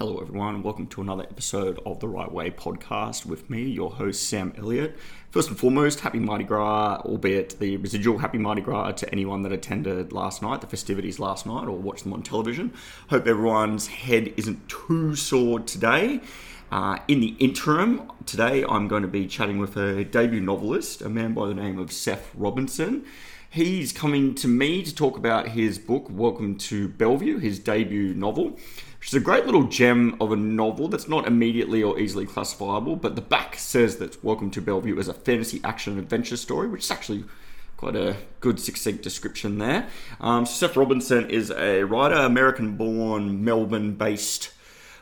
Hello, everyone, and welcome to another episode of the Right Way podcast with me, your host, Sam Elliott. First and foremost, happy Mardi Gras, albeit the residual happy Mardi Gras to anyone that attended last night, the festivities last night, or watched them on television. Hope everyone's head isn't too sore today. Uh, in the interim, today I'm going to be chatting with a debut novelist, a man by the name of Seth Robinson. He's coming to me to talk about his book, Welcome to Bellevue, his debut novel which is a great little gem of a novel that's not immediately or easily classifiable, but the back says that Welcome to Bellevue is a fantasy action adventure story, which is actually quite a good succinct description there. Um, Seth Robinson is a writer, American born, Melbourne based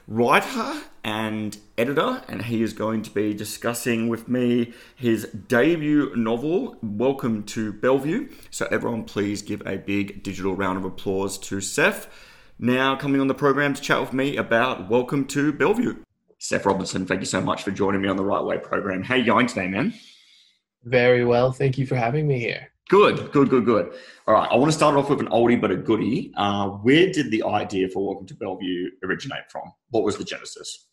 writer and editor, and he is going to be discussing with me his debut novel, Welcome to Bellevue. So, everyone, please give a big digital round of applause to Seth now coming on the program to chat with me about Welcome to Bellevue. Seth Robinson, thank you so much for joining me on the Right Way program. How are you going today, man? Very well. Thank you for having me here. Good, good, good, good. All right, I want to start off with an oldie but a goodie. Uh, where did the idea for Welcome to Bellevue originate from? What was the genesis?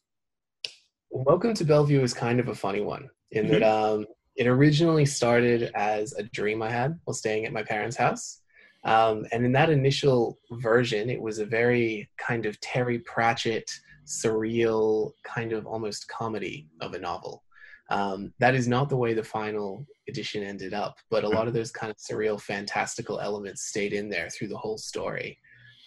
Welcome to Bellevue is kind of a funny one in mm-hmm. that um, it originally started as a dream I had while staying at my parents' house. Um, and in that initial version, it was a very kind of Terry Pratchett, surreal, kind of almost comedy of a novel. Um, that is not the way the final edition ended up, but a lot of those kind of surreal, fantastical elements stayed in there through the whole story.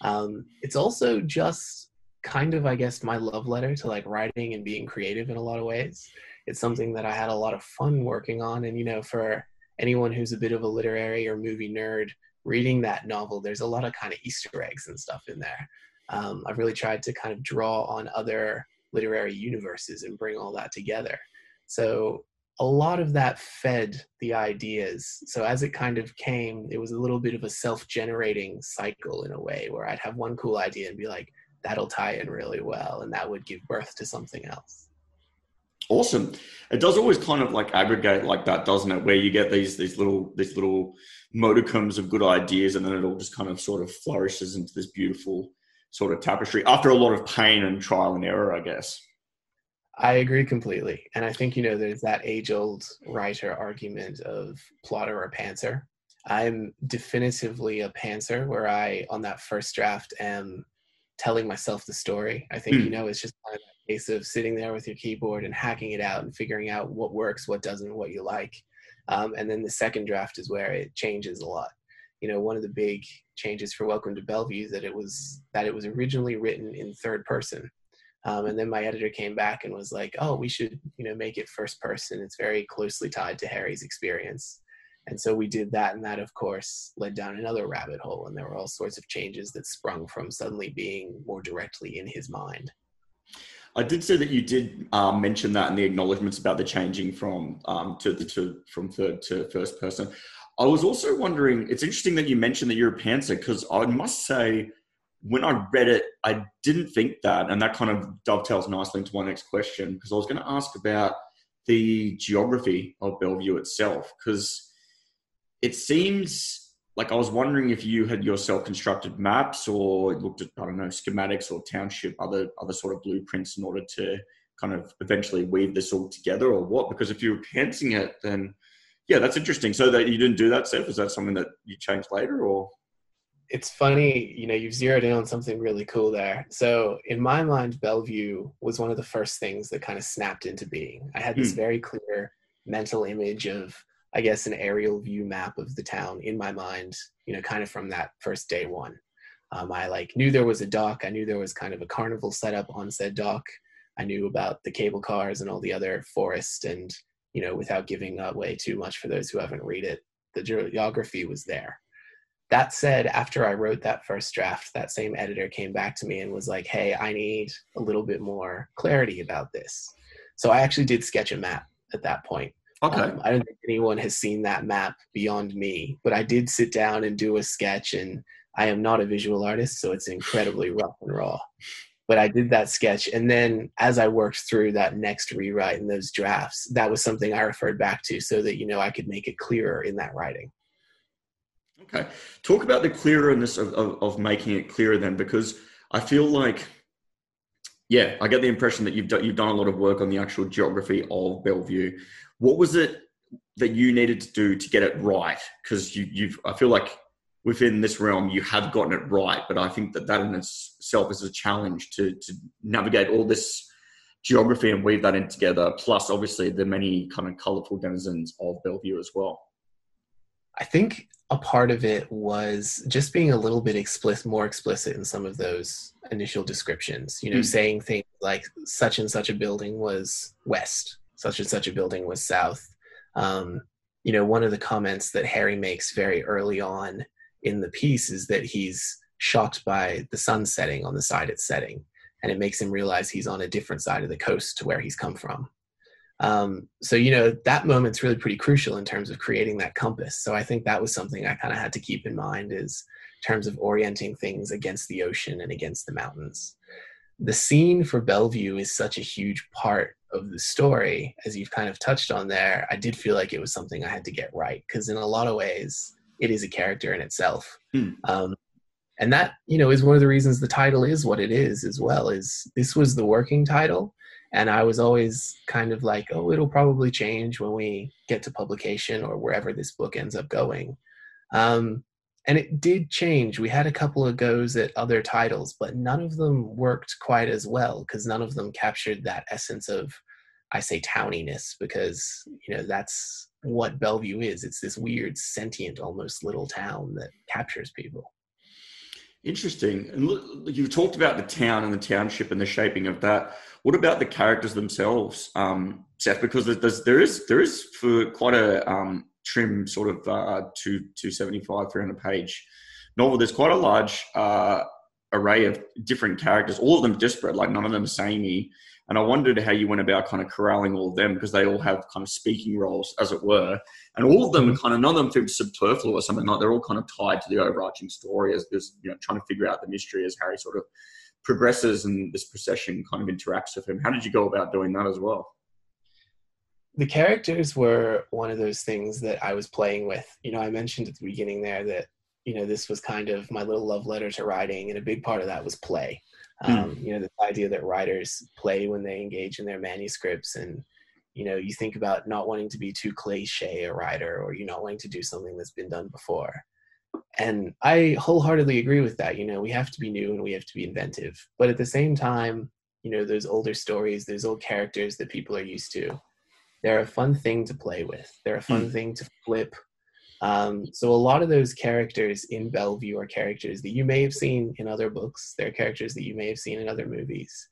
Um, it's also just kind of, I guess, my love letter to like writing and being creative in a lot of ways. It's something that I had a lot of fun working on. And, you know, for anyone who's a bit of a literary or movie nerd, reading that novel, there's a lot of kind of Easter eggs and stuff in there. Um, I've really tried to kind of draw on other literary universes and bring all that together. So a lot of that fed the ideas. So as it kind of came, it was a little bit of a self-generating cycle in a way where I'd have one cool idea and be like, that'll tie in really well, and that would give birth to something else. Awesome. It does always kind of like aggregate like that, doesn't it? Where you get these these little these little modicums of good ideas, and then it all just kind of sort of flourishes into this beautiful sort of tapestry after a lot of pain and trial and error, I guess. I agree completely, and I think you know there's that age-old writer argument of plotter or pantser. I'm definitively a pantser, where I on that first draft am telling myself the story. I think mm. you know it's just kind of case of sitting there with your keyboard and hacking it out and figuring out what works, what doesn't, what you like. Um, and then the second draft is where it changes a lot. You know, one of the big changes for Welcome to Bellevue is that it was that it was originally written in third person. Um, and then my editor came back and was like, "Oh, we should, you know, make it first person. It's very closely tied to Harry's experience." And so we did that, and that, of course, led down another rabbit hole. And there were all sorts of changes that sprung from suddenly being more directly in his mind. I did say that you did um, mention that in the acknowledgements about the changing from um, to, to from third to first person. I was also wondering. It's interesting that you mentioned that you're a pantser because I must say, when I read it, I didn't think that, and that kind of dovetails nicely into my next question because I was going to ask about the geography of Bellevue itself because it seems like I was wondering if you had yourself constructed maps or looked at I don't know schematics or township other other sort of blueprints in order to kind of eventually weave this all together or what? Because if you were pantsing it, then yeah, that's interesting. So that you didn't do that, Seth? Was that something that you changed later or? It's funny, you know, you've zeroed in on something really cool there. So in my mind, Bellevue was one of the first things that kind of snapped into being. I had this hmm. very clear mental image of I guess, an aerial view map of the town in my mind, you know, kind of from that first day one. Um, I like knew there was a dock. I knew there was kind of a carnival set up on said dock. I knew about the cable cars and all the other forest and, you know, without giving away too much for those who haven't read it, the geography was there. That said, after I wrote that first draft, that same editor came back to me and was like, hey, I need a little bit more clarity about this. So I actually did sketch a map at that point Okay. Um, I don't think anyone has seen that map beyond me, but I did sit down and do a sketch, and I am not a visual artist, so it's incredibly rough and raw. But I did that sketch, and then as I worked through that next rewrite and those drafts, that was something I referred back to so that you know I could make it clearer in that writing. Okay, talk about the clearness of, of, of making it clearer then, because I feel like Yeah, I get the impression that you've done, you've done a lot of work on the actual geography of Bellevue. What was it that you needed to do to get it right? Because you, you've, I feel like within this realm you have gotten it right, but I think that that in itself is a challenge to to navigate all this geography and weave that in together. Plus, obviously, the many kind of colourful denizens of Bellevue as well. I think a part of it was just being a little bit explicit, more explicit in some of those initial descriptions. You know, mm. saying things like such and such a building was west, such and such a building was south. Um, you know, one of the comments that Harry makes very early on in the piece is that he's shocked by the sun setting on the side it's setting, and it makes him realize he's on a different side of the coast to where he's come from. Um, so you know that moment's really pretty crucial in terms of creating that compass. So I think that was something I kind of had to keep in mind is in terms of orienting things against the ocean and against the mountains. The scene for Bellevue is such a huge part of the story, as you've kind of touched on there. I did feel like it was something I had to get right because in a lot of ways, it is a character in itself. Hmm. Um, and that you know is one of the reasons the title is what it is as well. Is this was the working title and i was always kind of like oh it'll probably change when we get to publication or wherever this book ends up going um, and it did change we had a couple of goes at other titles but none of them worked quite as well because none of them captured that essence of i say towniness because you know that's what bellevue is it's this weird sentient almost little town that captures people Interesting. And you've talked about the town and the township and the shaping of that. What about the characters themselves, um, Seth? Because there's, there is there is for quite a um, trim sort of uh, two two seventy five three hundred page novel. There's quite a large uh, array of different characters. All of them disparate. Like none of them samey. And I wondered how you went about kind of corralling all of them because they all have kind of speaking roles, as it were. And all of them kind of, none of them feel superfluous or something like they're all kind of tied to the overarching story as, as you know, trying to figure out the mystery as Harry sort of progresses and this procession kind of interacts with him. How did you go about doing that as well? The characters were one of those things that I was playing with. You know, I mentioned at the beginning there that, you know, this was kind of my little love letter to writing, and a big part of that was play Hmm. Um, mm. You know, the idea that writers play when they engage in their manuscripts, and you know, you think about not wanting to be too cliche a writer, or you're not wanting to do something that's been done before. And I wholeheartedly agree with that. You know, we have to be new and we have to be inventive, but at the same time, you know, those older stories, those old characters that people are used to, they're a fun thing to play with. They're a fun mm. thing to flip um, so a lot of those characters in Bellevue are characters that you may have seen in other books. They're characters that you may have seen in other movies.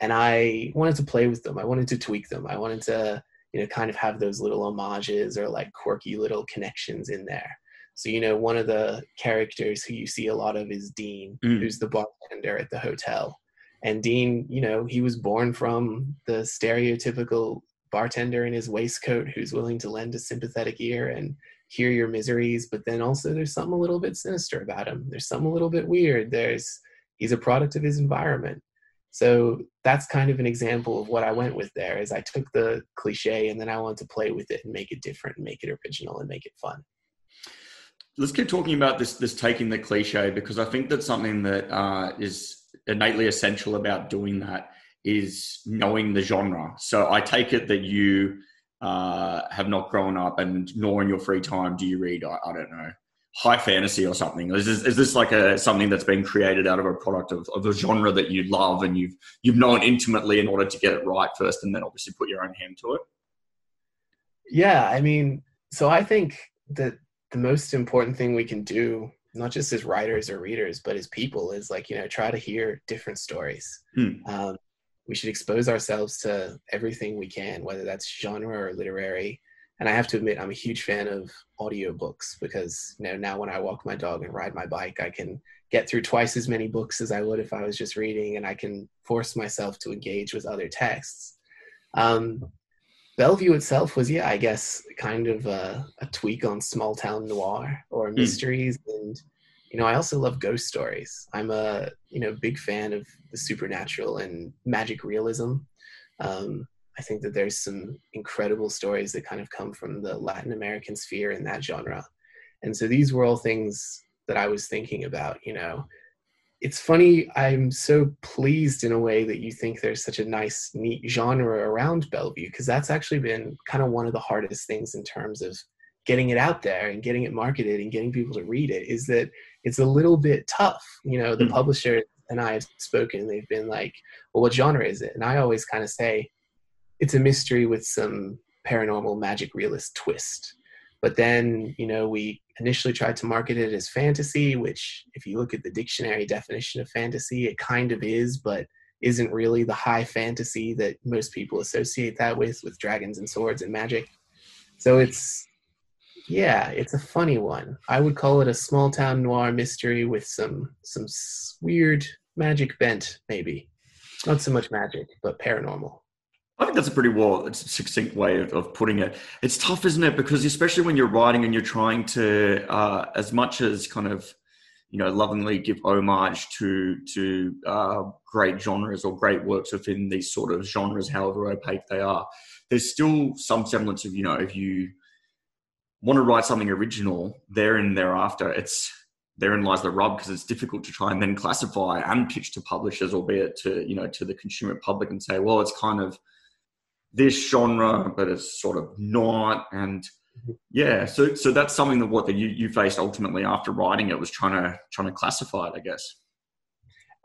And I wanted to play with them. I wanted to tweak them. I wanted to, you know, kind of have those little homages or like quirky little connections in there. So, you know, one of the characters who you see a lot of is Dean, mm. who's the bartender at the hotel. And Dean, you know, he was born from the stereotypical bartender in his waistcoat who's willing to lend a sympathetic ear and hear your miseries, but then also there's something a little bit sinister about him. There's something a little bit weird. There's he's a product of his environment. So that's kind of an example of what I went with there is I took the cliche and then I wanted to play with it and make it different and make it original and make it fun. Let's keep talking about this this taking the cliche because I think that's something that uh, is innately essential about doing that is knowing the genre. So I take it that you uh, have not grown up and nor in your free time do you read, I, I don't know, high fantasy or something? Is this, is this like a something that's been created out of a product of, of a genre that you love and you've you've known intimately in order to get it right first, and then obviously put your own hand to it? Yeah, I mean, so I think that the most important thing we can do, not just as writers or readers, but as people, is like you know try to hear different stories. Hmm. Um, we should expose ourselves to everything we can, whether that's genre or literary. And I have to admit, I'm a huge fan of audiobooks because you know now when I walk my dog and ride my bike, I can get through twice as many books as I would if I was just reading, and I can force myself to engage with other texts. Um, Bellevue itself was, yeah, I guess, kind of a, a tweak on small town noir or hmm. mysteries mm. and you know, I also love ghost stories. I'm a you know big fan of the supernatural and magic realism. Um, I think that there's some incredible stories that kind of come from the Latin American sphere in that genre, and so these were all things that I was thinking about. You know, it's funny. I'm so pleased in a way that you think there's such a nice, neat genre around Bellevue because that's actually been kind of one of the hardest things in terms of getting it out there and getting it marketed and getting people to read it. Is that it's a little bit tough. You know, the mm. publisher and I have spoken. They've been like, "Well, what genre is it?" And I always kind of say, "It's a mystery with some paranormal magic realist twist." But then, you know, we initially tried to market it as fantasy, which, if you look at the dictionary definition of fantasy, it kind of is, but isn't really the high fantasy that most people associate that with, with dragons and swords and magic. So it's, yeah, it's a funny one. I would call it a small town noir mystery with some some weird magic bent, maybe. Not so much magic, but paranormal. I think that's a pretty well succinct way of, of, putting it. It's tough, isn't it? Because especially when you're writing and you're trying to, uh, as much as kind of, you know, lovingly give homage to to uh, great genres or great works within these sort of genres, however opaque they are. There's still some semblance of, you know, if you want to write something original, there and thereafter, it's therein lies the rub because it's difficult to try and then classify and pitch to publishers, albeit to you know to the consumer public, and say, well, it's kind of this genre, but it's sort of not. And yeah, so so that's something that what that you, you faced ultimately after writing it was trying to trying to classify it, I guess.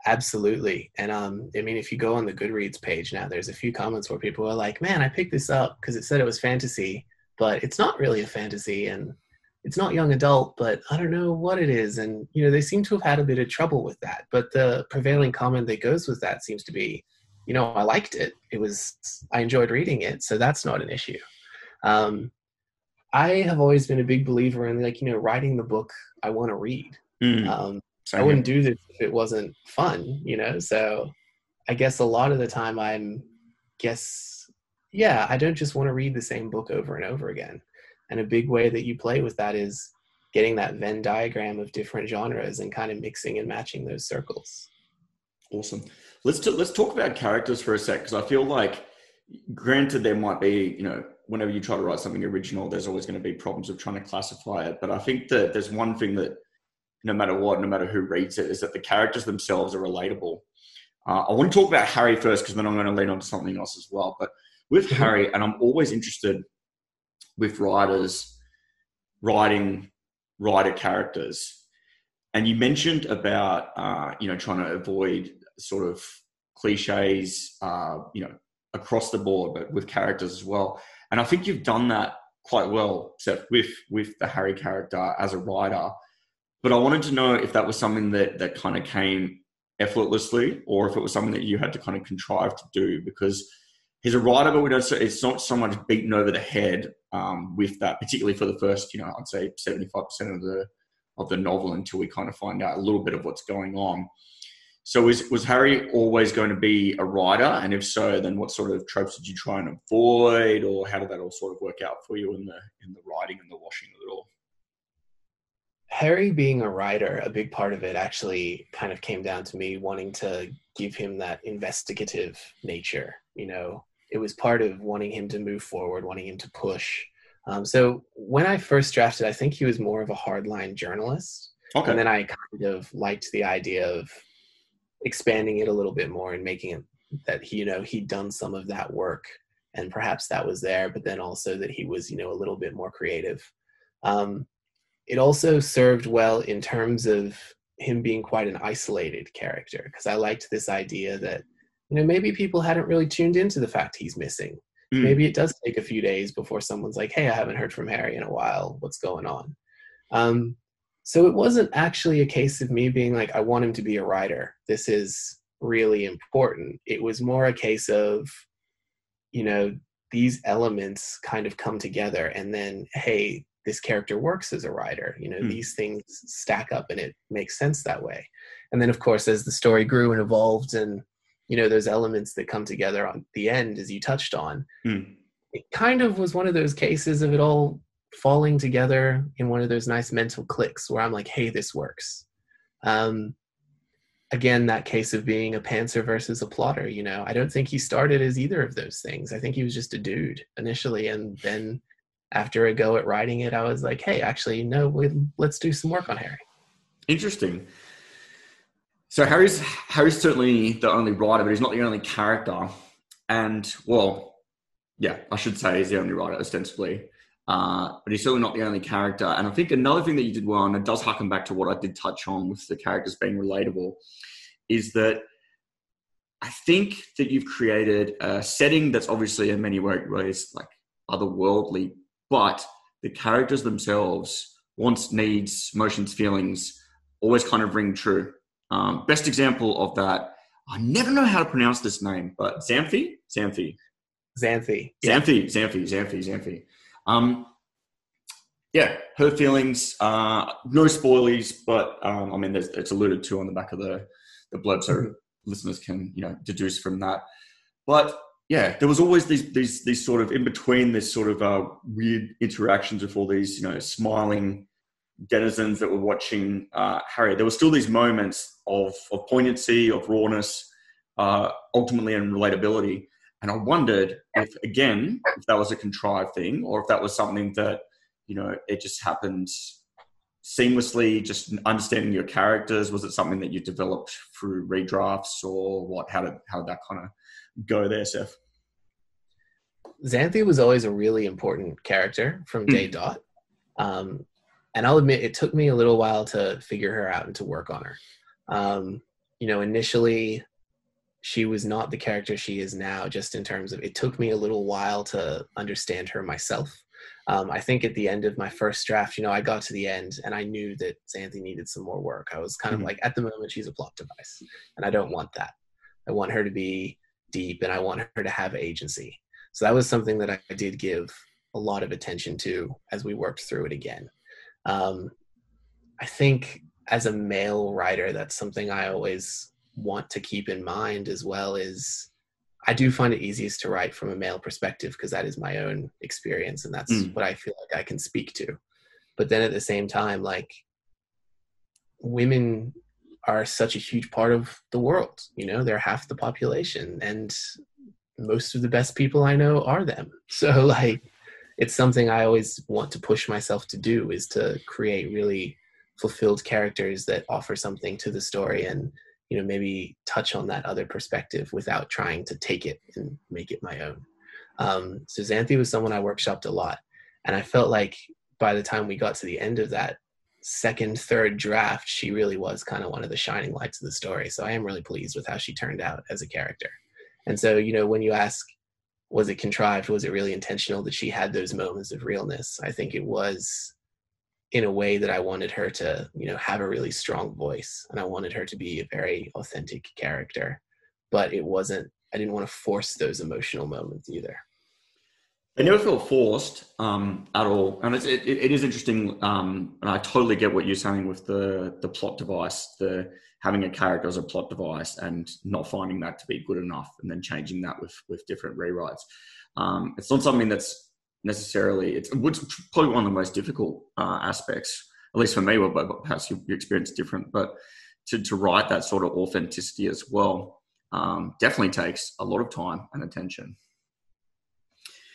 Absolutely. And um, I mean, if you go on the Goodreads page now, there's a few comments where people are like, man, I picked this up because it said it was fantasy, but it's not really a fantasy and it's not young adult, but I don't know what it is. And, you know, they seem to have had a bit of trouble with that. But the prevailing comment that goes with that seems to be, you know, I liked it. It was, I enjoyed reading it. So that's not an issue. Um, I have always been a big believer in like, you know, writing the book I want to read. Mm, um, I wouldn't do this if it wasn't fun, you know? So I guess a lot of the time I'm guess, yeah, I don't just want to read the same book over and over again. And a big way that you play with that is getting that Venn diagram of different genres and kind of mixing and matching those circles. Awesome. Let's t- let's talk about characters for a sec because I feel like, granted, there might be you know whenever you try to write something original, there's always going to be problems of trying to classify it. But I think that there's one thing that no matter what, no matter who reads it, is that the characters themselves are relatable. Uh, I want to talk about Harry first because then I'm going to lean on to something else as well. But with. Harry, and I'm always interested with writers writing writer characters. And you mentioned about uh, you know trying to avoid sort of cliches, uh, you know, across the board, but with characters as well. And I think you've done that quite well, Seth, with with the Harry character as a writer. But I wanted to know if that was something that that kind of came effortlessly, or if it was something that you had to kind of contrive to do, because he's a writer, but we don't. It's not so much beaten over the head um, with that, particularly for the first, you know, I'd say seventy five percent of the of the novel until we kind of find out a little bit of what's going on. So was was Harry always going to be a writer? And if so, then what sort of tropes did you try and avoid, or how did that all sort of work out for you in the in the writing and the washing of it all? Harry being a writer, a big part of it actually kind of came down to me wanting to give him that investigative nature. You know, it was part of wanting him to move forward, wanting him to push. Um, so when I first drafted, I think he was more of a hardline journalist. Okay. And then I kind of liked the idea of expanding it a little bit more and making it that he, you know, he'd done some of that work and perhaps that was there, but then also that he was, you know, a little bit more creative. Um, it also served well in terms of him being quite an isolated character because I liked this idea that, you know, maybe people hadn't really tuned into the fact he's missing. Mm. Maybe it does take a few days before someone's like, hey, I haven't heard from Harry in a while. What's going on? Um, so it wasn't actually a case of me being like, I want him to be a writer. This is really important. It was more a case of, you know, these elements kind of come together and then, hey, this character works as a writer. You know, mm. these things stack up and it makes sense that way. And then, of course, as the story grew and evolved and, you know, those elements that come together on the end, as you touched on, mm. it kind of was one of those cases of it all falling together in one of those nice mental clicks where I'm like, hey, this works. Um, again, that case of being a pantser versus a plotter, you know, I don't think he started as either of those things. I think he was just a dude initially. And then after a go at writing it, I was like, hey, actually, no, we, let's do some work on Harry. Interesting. So Harry's Harry's certainly the only writer, but he's not the only character. And well, yeah, I should say he's the only writer ostensibly. Uh, but he's certainly not the only character. And I think another thing that you did well, and it does harken back to what I did touch on with the characters being relatable, is that I think that you've created a setting that's obviously in many ways like otherworldly, but the characters themselves, wants, needs, emotions, feelings, always kind of ring true. Um, best example of that, I never know how to pronounce this name, but Xanthi, Xanthi, Xanthi, Xanthi, Xanthi, Xanthi, Xanthi. Um, yeah, her feelings. Uh, no spoilies, but um, I mean, it's alluded to on the back of the the blurb, so mm-hmm. listeners can you know deduce from that. But yeah, there was always these these these sort of in between this sort of uh, weird interactions with all these you know smiling denizens that were watching uh, Harry. There were still these moments of of poignancy, of rawness, uh, ultimately and relatability. And I wondered if again if that was a contrived thing or if that was something that you know it just happened seamlessly just understanding your characters was it something that you developed through redrafts or what how did how did that kind of go there, Seth? Xanthi was always a really important character from day mm. dot. Um, and I'll admit it took me a little while to figure her out and to work on her. Um, you know, initially she was not the character she is now, just in terms of it took me a little while to understand her myself. Um, I think at the end of my first draft, you know, I got to the end and I knew that Xanthi needed some more work. I was kind mm-hmm. of like, at the moment, she's a plot device, and I don't want that. I want her to be deep and I want her to have agency. So that was something that I did give a lot of attention to as we worked through it again. Um, I think as a male writer, that's something I always want to keep in mind as well is I do find it easiest to write from a male perspective because that is my own experience and that's mm. what I feel like I can speak to. But then at the same time, like women are such a huge part of the world. You know, they're half the population, and most of the best people I know are them. So, like, it's something I always want to push myself to do is to create really fulfilled characters that offer something to the story and you know maybe touch on that other perspective without trying to take it and make it my own um, so xanthi was someone i workshopped a lot and i felt like by the time we got to the end of that second, third draft, she really was kind of one of the shining lights of the story. So I am really pleased with how she turned out as a character. And so, you know, when you ask, was it contrived? Was it really intentional that she had those moments of realness? I think it was in a way that I wanted her to, you know, have a really strong voice and I wanted her to be a very authentic character. But it wasn't, I didn't want to force those emotional moments either. They never felt forced um, at all, and it, it is interesting. Um, and I totally get what you're saying with the the plot device, the having a character as a plot device, and not finding that to be good enough, and then changing that with with different rewrites. Um, it's not something that's necessarily. It's, it's probably one of the most difficult uh, aspects, at least for me. But perhaps your, your experience is different. But to to write that sort of authenticity as well um, definitely takes a lot of time and attention.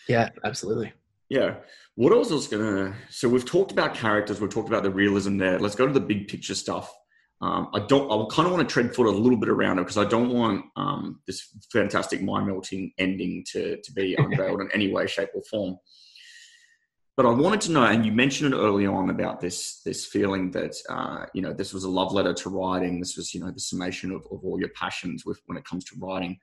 Yeah, absolutely. Yeah. What else was gonna? So we've talked about characters. We've talked about the realism there. Let's go to the big picture stuff. Um, I don't. I kind of want to tread foot a little bit around it because I don't want um, this fantastic mind melting ending to to be unveiled in any way, shape, or form. But I wanted to know, and you mentioned it early on about this this feeling that uh, you know this was a love letter to writing. This was you know the summation of, of all your passions with when it comes to writing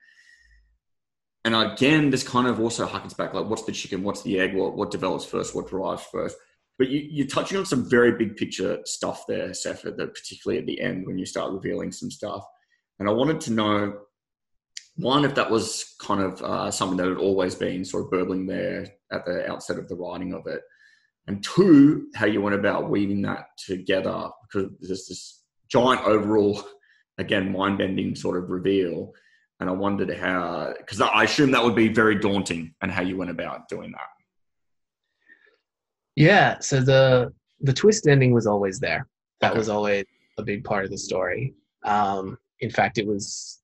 and again, this kind of also harkens back like, what's the chicken? What's the egg? What, what develops first? What derives first? But you, you're touching on some very big picture stuff there, Seth, that particularly at the end when you start revealing some stuff. And I wanted to know, one, if that was kind of uh, something that had always been sort of burbling there at the outset of the writing of it. And two, how you went about weaving that together because there's this giant overall, again, mind bending sort of reveal and I wondered how, because I assume that would be very daunting, and how you went about doing that. Yeah, so the the twist ending was always there. That okay. was always a big part of the story. Um, in fact, it was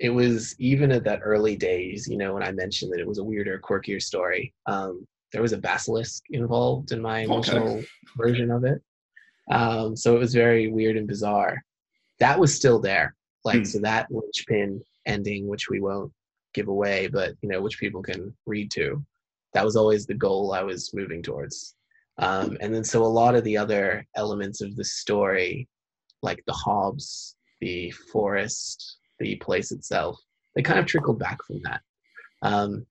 it was even at that early days. You know, when I mentioned that it was a weirder, quirkier story. Um, there was a basilisk involved in my emotional okay. version of it. Um, so it was very weird and bizarre. That was still there Like mm. so that linchpin ending, which we won't give away, but you know, which people can read to. That was always the goal I was moving towards. Um, and then so a lot of the other elements of the story, like the Hobbs, the forest, the place itself, they kind of trickled back from that. Um,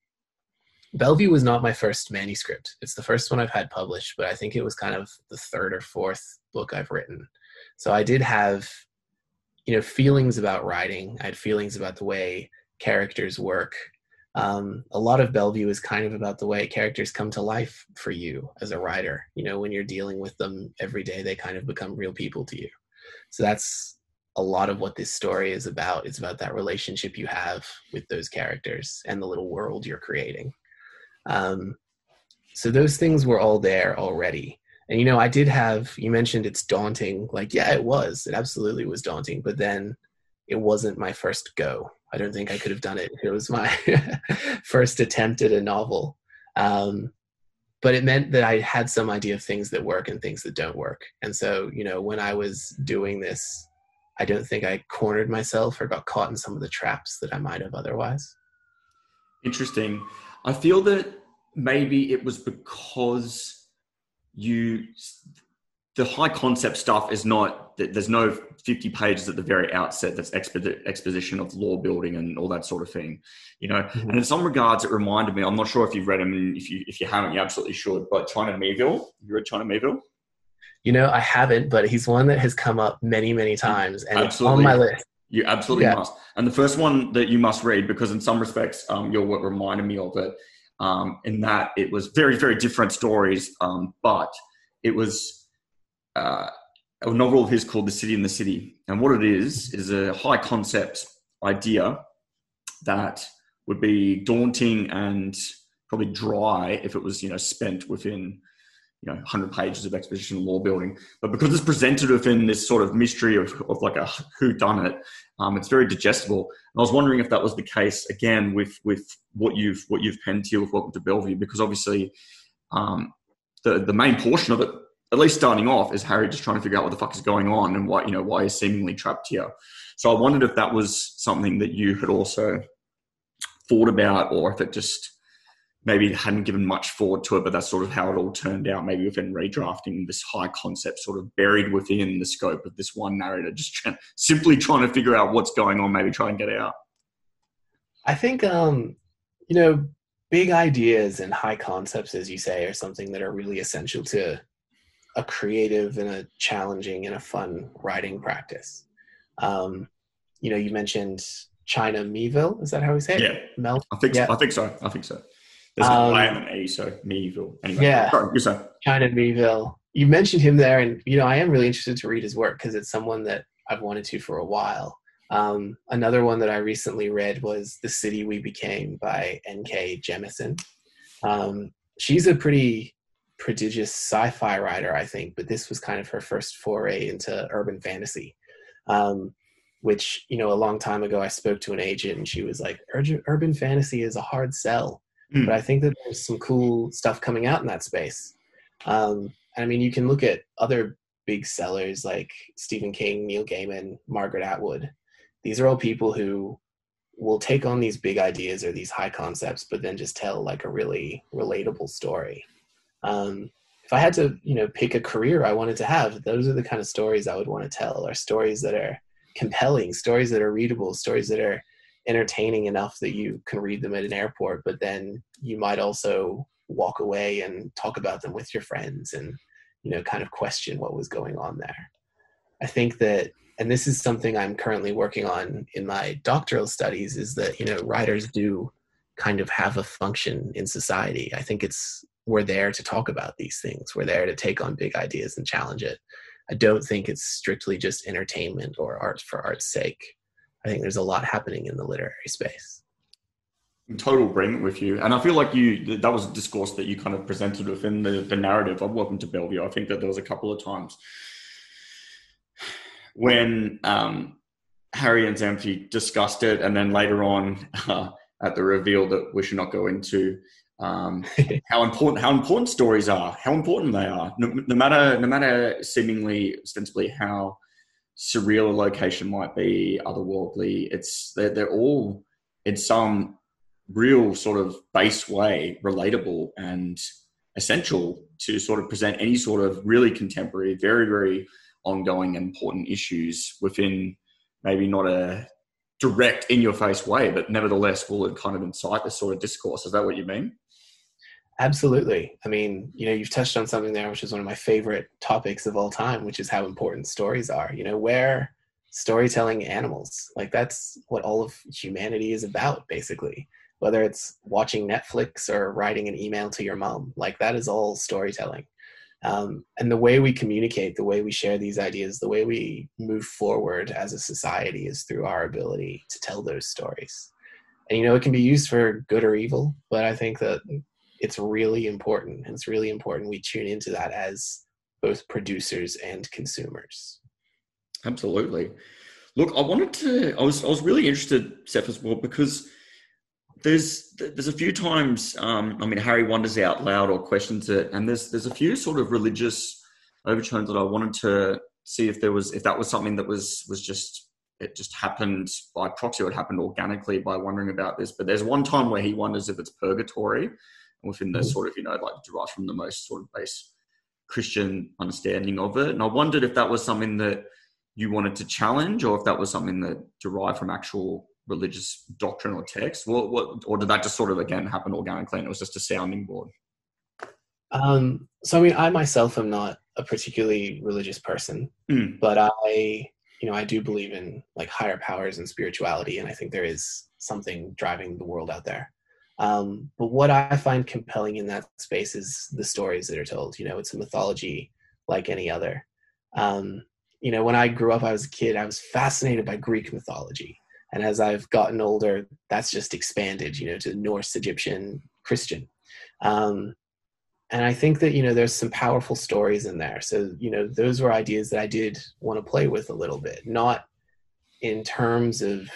Bellevue was not my first manuscript. It's the first one I've had published, but I think it was kind of the third or fourth book I've written. So I did have, you know, feelings about writing. I had feelings about the way characters work. Um, a lot of Bellevue is kind of about the way characters come to life for you as a writer. You know, when you're dealing with them every day, they kind of become real people to you. So that's a lot of what this story is about. It's about that relationship you have with those characters and the little world you're creating. Um, so those things were all there already. And you know, I did have you mentioned it's daunting. Like, yeah, it was. It absolutely was daunting. But then it wasn't my first go. I don't think I could have done it. It was my first attempt at a novel. Um, but it meant that I had some idea of things that work and things that don't work. And so, you know, when I was doing this, I don't think I cornered myself or got caught in some of the traps that I might have otherwise. Interesting. I feel that maybe it was because you the high concept stuff is not there's no 50 pages at the very outset that's exposition of lore building and all that sort of thing you know mm-hmm. and in some regards it reminded me i'm not sure if you've read him and if you if you haven't you absolutely should but china miéville you read china miéville you know i haven't but he's one that has come up many many times and absolutely. it's on my list you absolutely yeah. must. And the first one that you must read, because in some respects, um, your work reminded me of it, um, in that it was very, very different stories, um, but it was uh, a novel of his called The City and the City. And what it is, is a high concept idea that would be daunting and probably dry if it was, you know, spent within you know 100 pages of exposition lore building but because it's presented within this sort of mystery of, of like a who done it um, it's very digestible and i was wondering if that was the case again with with what you've what you've penned here with welcome to bellevue because obviously um, the the main portion of it at least starting off is harry just trying to figure out what the fuck is going on and why you know why he's seemingly trapped here so i wondered if that was something that you had also thought about or if it just maybe hadn't given much thought to it, but that's sort of how it all turned out. Maybe within redrafting this high concept sort of buried within the scope of this one narrator, just trying, simply trying to figure out what's going on, maybe try and get out. I think, um, you know, big ideas and high concepts, as you say, are something that are really essential to a creative and a challenging and a fun writing practice. Um, you know, you mentioned China Miéville. Is that how we say it? Yeah. Mel? I think yeah. so. I think so. I think so. There's um, I am an A, so Miéville. Anyway, yeah, sorry, sorry. China Miéville. You mentioned him there, and you know I am really interested to read his work because it's someone that I've wanted to for a while. Um, another one that I recently read was "The City We Became" by N.K. Jemisin. Um, she's a pretty prodigious sci-fi writer, I think, but this was kind of her first foray into urban fantasy. Um, which you know, a long time ago, I spoke to an agent, and she was like, "Urban fantasy is a hard sell." Mm. But I think that there's some cool stuff coming out in that space. Um, I mean, you can look at other big sellers like Stephen King, Neil Gaiman, Margaret Atwood. These are all people who will take on these big ideas or these high concepts, but then just tell like a really relatable story. Um, if I had to, you know, pick a career I wanted to have, those are the kind of stories I would want to tell. Are stories that are compelling, stories that are readable, stories that are entertaining enough that you can read them at an airport, but then you might also walk away and talk about them with your friends and you know kind of question what was going on there. I think that and this is something I'm currently working on in my doctoral studies is that you know writers do kind of have a function in society. I think it's we're there to talk about these things. We're there to take on big ideas and challenge it. I don't think it's strictly just entertainment or art for art's sake. I think there's a lot happening in the literary space. In total agreement with you, and I feel like you that was a discourse that you kind of presented within the, the narrative of Welcome to Bellevue. I think that there was a couple of times when um, Harry and Xanthi discussed it, and then later on uh, at the reveal that we should not go into um, how important how important stories are, how important they are, no, no, matter no matter seemingly ostensibly how surreal a location might be, otherworldly. It's they're, they're all in some real sort of base way relatable and essential to sort of present any sort of really contemporary, very very ongoing important issues within maybe not a direct in your face way, but nevertheless will it kind of incite this sort of discourse. Is that what you mean? Absolutely. I mean, you know, you've touched on something there, which is one of my favorite topics of all time, which is how important stories are. You know, where storytelling animals, like that's what all of humanity is about, basically. Whether it's watching Netflix or writing an email to your mom, like that is all storytelling. Um, and the way we communicate, the way we share these ideas, the way we move forward as a society is through our ability to tell those stories. And you know, it can be used for good or evil, but I think that it's really important. And it's really important we tune into that as both producers and consumers. Absolutely. Look, I wanted to. I was I was really interested, Seth, as well, because there's there's a few times. Um, I mean, Harry wonders out loud or questions it, and there's there's a few sort of religious overtones that I wanted to see if there was if that was something that was was just it just happened by proxy or it happened organically by wondering about this. But there's one time where he wonders if it's purgatory, within the sort of you know like derived from the most sort of base Christian understanding of it. And I wondered if that was something that you wanted to challenge, or if that was something that derived from actual religious doctrine or text. What, what, or did that just sort of again happen organically, and it was just a sounding board? Um, so I mean, I myself am not a particularly religious person, mm. but I, you know, I do believe in like higher powers and spirituality, and I think there is something driving the world out there. Um, but what I find compelling in that space is the stories that are told. You know, it's a mythology like any other. Um, you know, when I grew up, I was a kid, I was fascinated by Greek mythology. And as I've gotten older, that's just expanded, you know, to Norse, Egyptian, Christian. Um, and I think that, you know, there's some powerful stories in there. So, you know, those were ideas that I did want to play with a little bit, not in terms of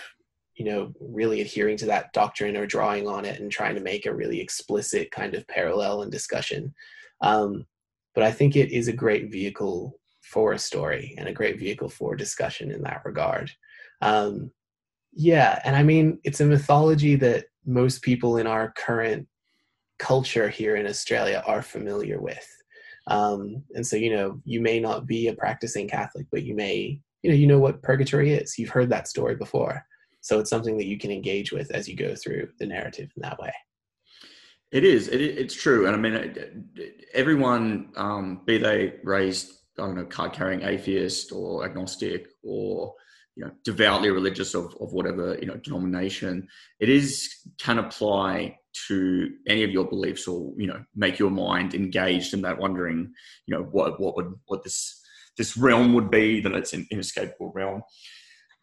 you know really adhering to that doctrine or drawing on it and trying to make a really explicit kind of parallel and discussion. Um, but i think it is a great vehicle for a story and a great vehicle for discussion in that regard. Um, yeah and i mean it's a mythology that most people in our current culture here in australia are familiar with. Um, and so you know you may not be a practicing catholic but you may you know you know what purgatory is. You've heard that story before so it's something that you can engage with as you go through the narrative in that way. It is. It, it's true, and I mean, everyone, um, be they raised, I don't know, card-carrying atheist or agnostic or you know devoutly religious of, of whatever you know denomination, it is can apply to any of your beliefs or you know make your mind engaged in that wondering, you know, what what would what this this realm would be that it's an inescapable realm.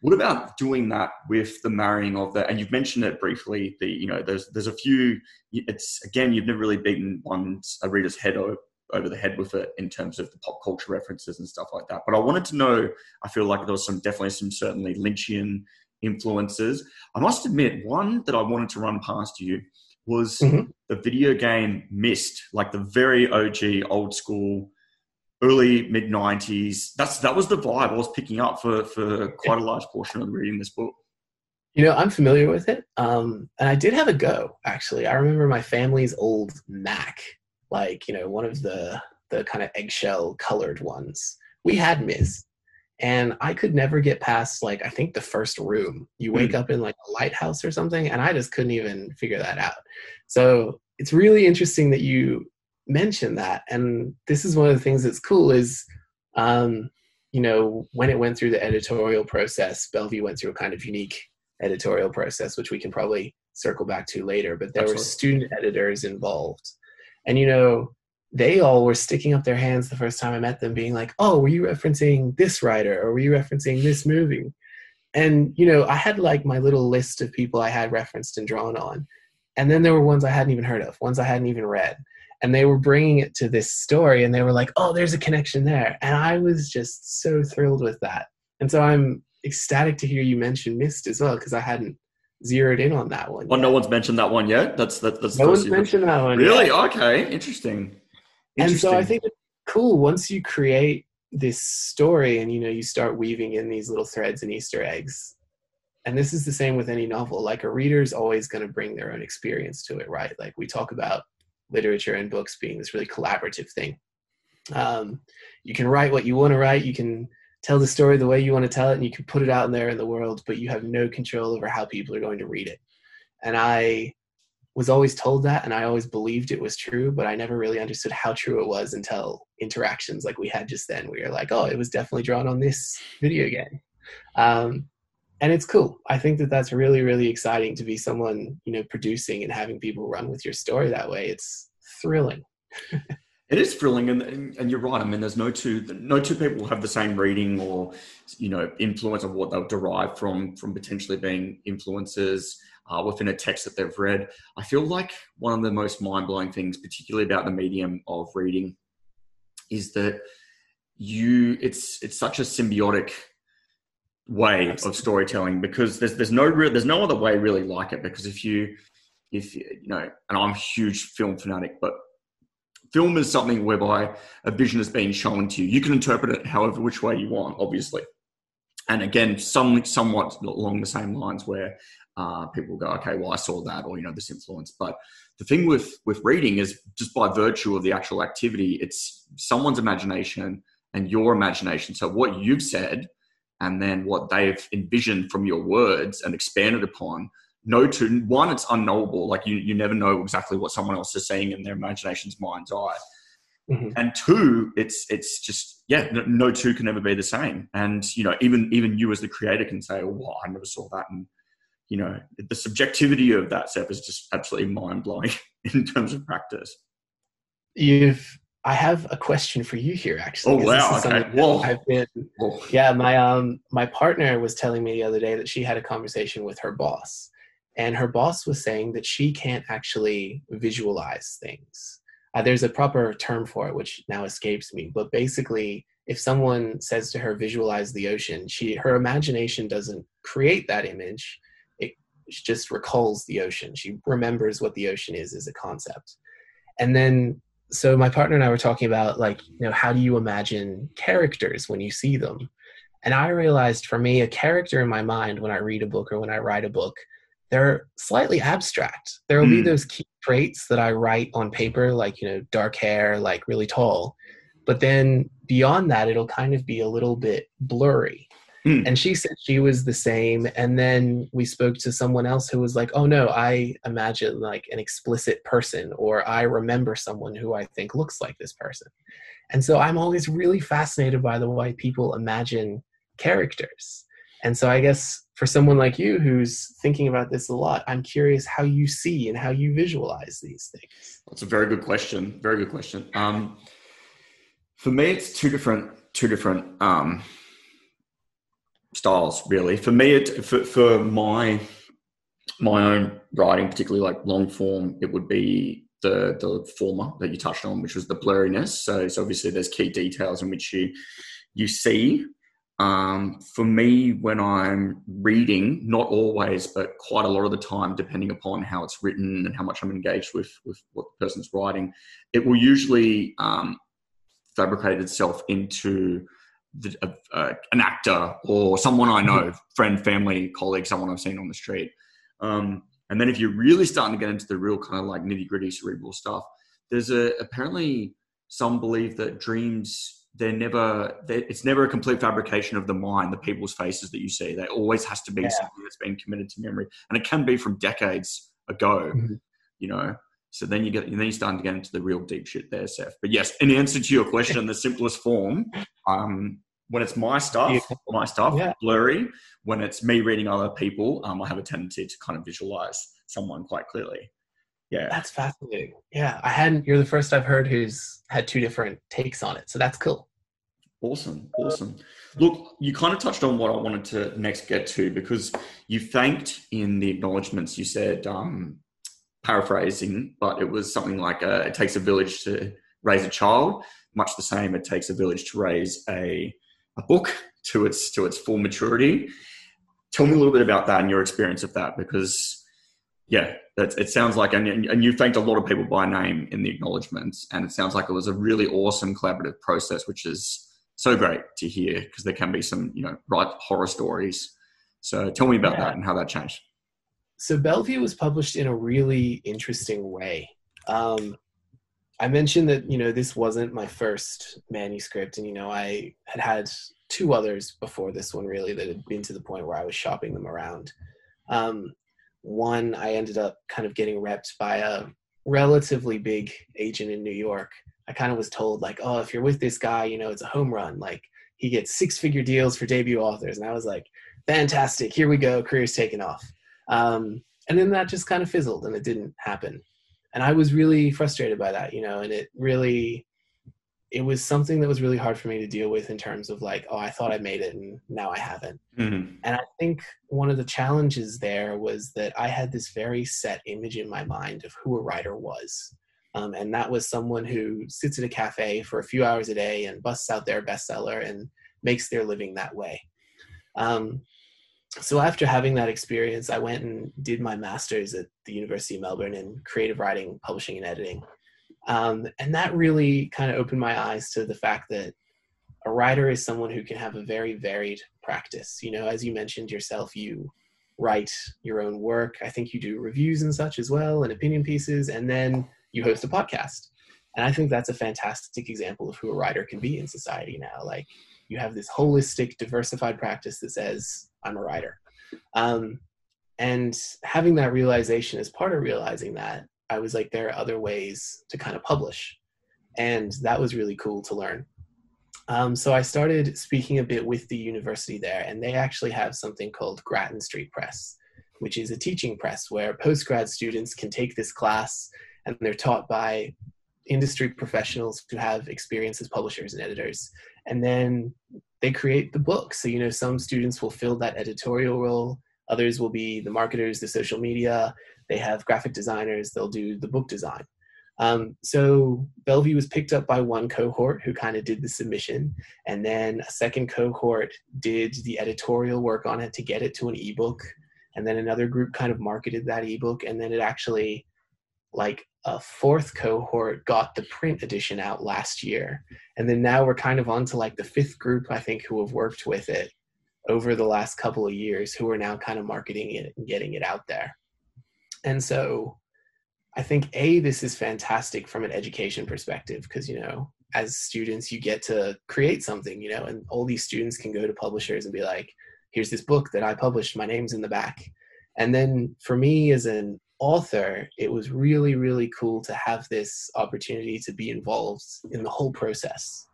What about doing that with the marrying of that? And you've mentioned it briefly. The you know there's there's a few. It's again you've never really beaten one's a reader's head over, over the head with it in terms of the pop culture references and stuff like that. But I wanted to know. I feel like there was some definitely some certainly Lynchian influences. I must admit one that I wanted to run past you was mm-hmm. the video game Myst, like the very OG old school early mid '90s. That's that was the vibe I was picking up for for quite a large portion of reading this book. You know, I'm familiar with it, um, and I did have a go. Actually, I remember my family's old Mac, like you know, one of the the kind of eggshell colored ones. We had Myst, and I could never get past like I think the first room. You wake mm. up in like a lighthouse or something, and I just couldn't even figure that out. So it's really interesting that you mention that. And this is one of the things that's cool is um, you know when it went through the editorial process bellevue went through a kind of unique editorial process which we can probably circle back to later but there Absolutely. were student editors involved. And you know they all were sticking up their hands the first time i met them being like oh were you referencing this writer? Or were you referencing this movie? And you know i had like my little list of people i had referenced and drawn on. And then there were ones i hadn't even heard of ones i hadn't even read and they were bringing it to this story and they were like oh there's a connection there. And i was just so thrilled with that. And so i'm ecstatic to hear you mention Myst as well because i hadn't zeroed in on that one well yet. no one's mentioned that one yet? That's that, that's no one's mentioned that one really? yet. okay. Interesting. interesting and so i think it's cool once you create this story and you know you start weaving in these little threads and easter eggs and this is the same with any novel like a reader is always going to bring their own experience to it right? Like we talk about literature and books being this really collaborative thing. Um, you can write what you want to write. You can tell the story the way you want to tell it and you can put it out in there in the world but you have no control over how people are going to read it. And i was always told that and i always believed it was true but i never really understood how true it was until interactions like we had just then we were like oh it was definitely drawn on this video game. Um, and it's cool. I think that that's really really exciting to be someone you know producing and having people run with your story that way. It's thrilling. It is thrilling and, and you're right. I mean there's no two no two people have the same reading or you know influence of what they'll derive from from potentially being influences uh, within a text that they've read. I feel like one of the most mind blowing things, particularly about the medium of reading, is that you it's it's such a symbiotic way Absolutely. of storytelling because there's there's no real there's no other way really like it because if you if you know and I'm a huge film fanatic but film is something whereby a vision is being shown to you you can interpret it however which way you want obviously and again some somewhat along the same lines where uh, people go, okay, well, I saw that, or you know, this influence. But the thing with with reading is just by virtue of the actual activity, it's someone's imagination and your imagination. So what you've said, and then what they've envisioned from your words and expanded upon. No, to one, it's unknowable. Like you, you never know exactly what someone else is saying in their imagination's mind's eye. Mm-hmm. And two, it's it's just yeah, no, no, two can ever be the same. And you know, even even you as the creator can say, "Oh, well, I never saw that," and you know, the subjectivity of that stuff is just absolutely mind blowing in terms of practice. You've, I have a question for you here, actually. Oh wow! Okay. Whoa. I've been, Whoa. yeah. My um, my partner was telling me the other day that she had a conversation with her boss, and her boss was saying that she can't actually visualize things. Uh, there's a proper term for it, which now escapes me. But basically, if someone says to her, "Visualize the ocean," she her imagination doesn't create that image it just recalls the ocean. She remembers what the ocean is as a concept. And then so my partner and I were talking about like, you know, how do you imagine characters when you see them? And I realized for me, a character in my mind when I read a book or when I write a book, they're slightly abstract. There will mm. be hmm. those key traits that I write on paper, like, you know, dark hair, like really tall. But then beyond that, it'll kind of be a little bit blurry. Mm. And she said she was the same. And then we spoke to someone else who was like, oh no, I imagine like an explicit person, or I remember someone who I think looks like this person. And so I'm always really fascinated by the way people imagine characters. And so I guess for someone like you who's thinking about this a lot, I'm curious how you see and how you visualize these things. That's a very good question. Very good question. Um, for me, it's two different two different um, styles really. For me it for, for my my own writing particularly like long form it would be the the former that you touched on which was the blurriness. So, so obviously there's key details in which you you see. Um, for me when i'm reading not always but quite a lot of the time depending upon how it's written and how much i'm engaged with with what the person's writing it will usually um, fabricate itself into the, uh, uh, an actor or someone I know, mm-hmm. friend, family, colleague, someone I've seen on the street. Um, and then if you're really starting to get into the real kind of like nitty gritty cerebral stuff, there's a apparently some believe that dreams they're never they're, it's never a complete fabrication of the mind the people's faces that you see there always has to be yeah. something that's been committed to memory and it can be from decades ago mm-hmm. you know so then you get then you starting to get into the real deep shit there Seth but yes in answer to your question in the simplest form um when it's my stuff, my stuff, yeah. blurry. When it's me reading other people, um, I have a tendency to kind of visualize someone quite clearly. Yeah, that's fascinating. Yeah, I hadn't. You're the first I've heard who's had two different takes on it, so that's cool. Awesome, awesome. Look, you kind of touched on what I wanted to next get to because you thanked in the acknowledgements. You said, um, paraphrasing, but it was something like uh, it takes a village to raise a child. Much the same, it takes a village to raise a a book to its to its full maturity. Tell me a little bit about that and your experience of that, because yeah, it sounds like and, and you thanked a lot of people by name in the acknowledgements, and it sounds like it was a really awesome collaborative process, which is so great to hear because there can be some, you know, right horror stories. So tell me about yeah. that and how that changed. So Bellevue was published in a really interesting way. Um, I mentioned that you know this wasn't my first manuscript, and you know I had had two others before this one really that had been to the point where I was shopping them around. Um, one I ended up kind of getting repped by a relatively big agent in New York. I kind of was told like, oh, if you're with this guy, you know, it's a home run. Like he gets six figure deals for debut authors, and I was like, fantastic, here we go, career's taken off. Um, and then that just kind of fizzled, and it didn't happen and I was really frustrated by that, you know, and it really it was something that was really hard for me to deal with in terms of like, oh, I thought I made it and now I haven't. Mm-hmm. And I think one of the challenges there was that I had this very set image in my mind of who a writer was. Um, and that was someone who sits at a cafe for a few hours a day and busts out their bestseller and makes their living that way. Um, so after having that experience, I went and did my master's at the University of Melbourne in creative writing, publishing, and editing. Um, and that really kind of opened my eyes to the fact that a writer is someone who can have a very varied practice. You know, as you mentioned yourself, you write your own work. I think you do reviews and such as well, and opinion pieces, and then you host a podcast. And I think that's a fantastic example of who a writer can be in society now. Like, you have this holistic, diversified practice that says, I'm a writer. Um, and having that realization as part of realizing that, I was like, there are other ways to kind of publish. And that was really cool to learn. Um, so I started speaking a bit with the university there, and they actually have something called Grattan Street Press, which is a teaching press where postgrad students can take this class and they're taught by industry professionals who have experience as publishers and editors. And then they create the book. So, you know, some students will fill that editorial role, others will be the marketers, the social media. They have graphic designers, they'll do the book design. Um, so Bellevue was picked up by one cohort who kind of did the submission, and then a second cohort did the editorial work on it to get it to an ebook, and then another group kind of marketed that ebook, and then it actually like a fourth cohort got the print edition out last year. And then now we're kind of on to like the fifth group, I think, who have worked with it over the last couple of years, who are now kind of marketing it and getting it out there. And so I think, A, this is fantastic from an education perspective because, you know, as students, you get to create something, you know, and all these students can go to publishers and be like, here's this book that I published, my name's in the back. And then for me as an author, it was really, really cool to have this opportunity to be involved in the whole process.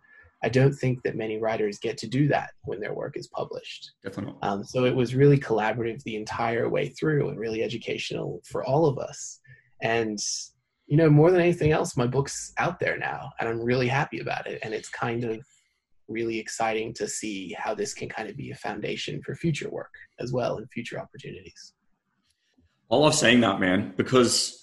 I don't think that many writers get to do that when their work is published. Definitely. Um, so it was really collaborative the entire way through and really educational for all of us. And, you know, more than anything else, my book's out there now and I'm really happy about it. And it's kind of really exciting to see how this can kind of be a foundation for future work as well and future opportunities. I love saying that, man, because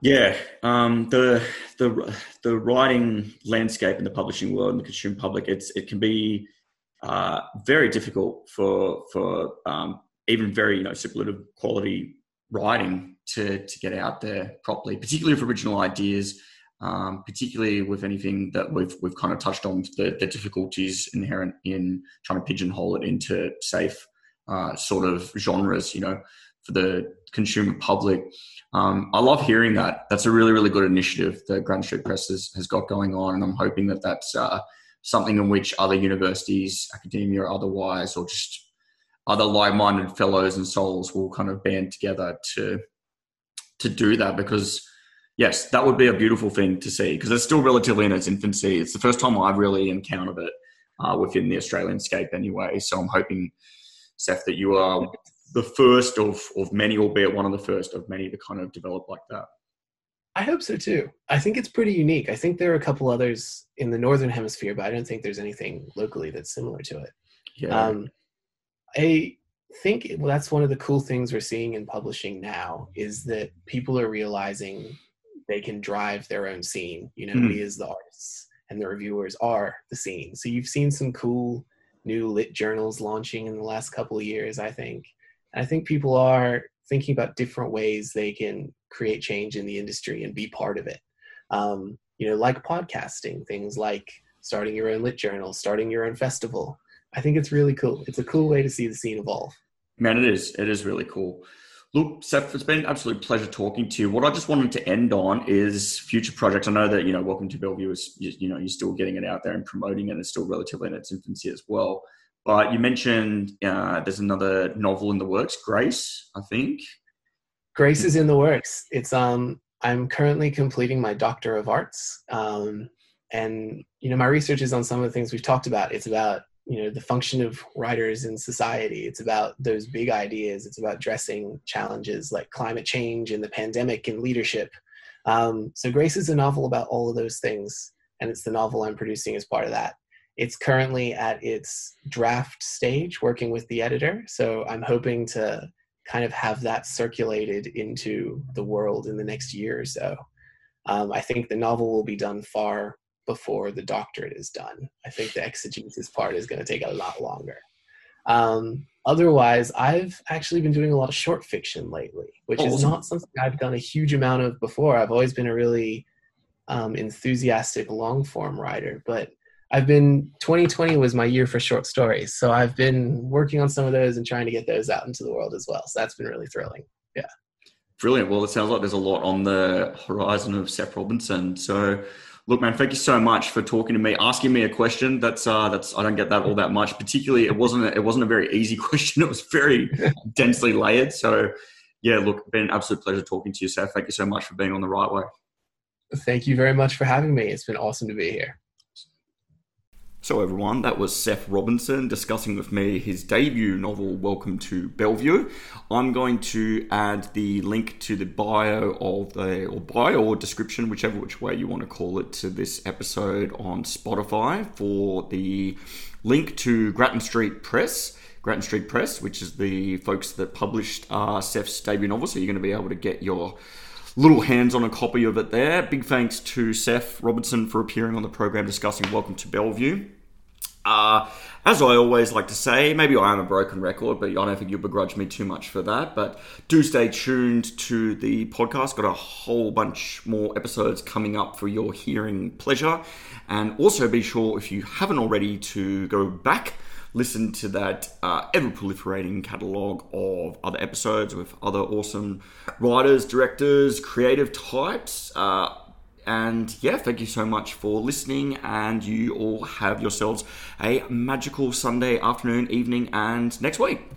yeah, um, the the the writing landscape in the publishing world and the consumer public, it's it can be uh, very difficult for for um, even very you know superlative quality writing to to get out there properly, particularly with original ideas. Um, particularly with anything that we've we've kind of touched on the, the difficulties inherent in trying to pigeonhole it into safe uh, sort of genres, you know, for the consumer public. Um, I love hearing that. That's a really, really good initiative that Grattan Street Press has, has got going on, and I'm hoping that that's uh, something in which other universities, academia or otherwise, or just other like-minded fellows and souls will kind of band together to to do that because yes that would be a beautiful thing to see because it's still relatively in its infancy it's the first time i've really encountered it uh, within the australian scape anyway so i'm hoping Seth, that you are the first of, of many, albeit one of the first of many to kind of develop like that. I hope so too. I think it's pretty unique. I think there are a couple others in the northern hemisphere, but I don't think there's anything locally that's similar to it. Yeah. Um, I think well, that's one of the cool things we're seeing in publishing now is that people are realizing they can drive their own scene. You know, mm. we as the artists and the reviewers are the scene. So you've seen some cool new lit journals launching in the last couple of years, I think. I think people are thinking about different ways they can create change in the industry and be part of it. Um, you know, like podcasting, things like starting your own lit journal, starting your own festival. I think it's really cool. It's a cool way to see the scene evolve. Man, it is. It is really cool. Look, Seth, it's been an absolute pleasure talking to you. What I just wanted to end on is future projects. I know that, you know, Welcome to Bellevue is, you know, you're still getting it out there and promoting it. It's still relatively in its infancy as well. But you mentioned uh, there's another novel in the works, Grace, I think. Grace is in the works. It's um I'm currently completing my Doctor of Arts. Um, and you know, my research is on some of the things we've talked about. It's about you know the function of writers in society. It's about those big ideas. It's about addressing challenges like climate change and the pandemic and leadership. Um, so grace is a novel about all of those things and it's the novel i'm producing as part of that. It's currently at its draft stage working with the editor. So i'm hoping to kind of have that circulated into the world in the next year or so. Um, i think the novel will be done far before the doctorate is done. I think the exegesis part is going to take a lot longer. Um, otherwise, I've actually been doing a lot of short fiction lately, which is not something I've done a huge amount of before. I've always been a really um, enthusiastic long form writer, but I've been 2020 was my year for short stories, so I've been working on some of those and trying to get those out into the world as well. So that's been really thrilling. Yeah. Brilliant. Well, it sounds like there's a lot on the horizon of Seth Robinson. So Look, man, thank you so much for talking to me, asking me a question. That's uh, that's I don't get that all that much. Particularly, it wasn't a, it wasn't a very easy question. It was very densely layered. So, yeah, look, been an absolute pleasure talking to you, Seth. Thank you so much for being on the right way. Thank you very much for having me. It's been awesome to be here. So, everyone, that was Seth Robinson discussing with me his debut novel, Welcome to Bellevue. I'm going to add the link to the bio of the, or bio or description, whichever which way you want to call it, to this episode on Spotify for the link to Grattan Street Press. Grattan Street Press, which is the folks that published uh, Seth's debut novel. So, you're going to be able to get your little hands on a copy of it there. Big thanks to Seth Robinson for appearing on the program discussing Welcome to Bellevue. Uh, as I always like to say, maybe I am a broken record, but I don't think you'll begrudge me too much for that. But do stay tuned to the podcast. Got a whole bunch more episodes coming up for your hearing pleasure. And also be sure, if you haven't already, to go back listen to that uh, ever proliferating catalogue of other episodes with other awesome writers, directors, creative types. Uh, and yeah, thank you so much for listening. And you all have yourselves a magical Sunday afternoon, evening, and next week.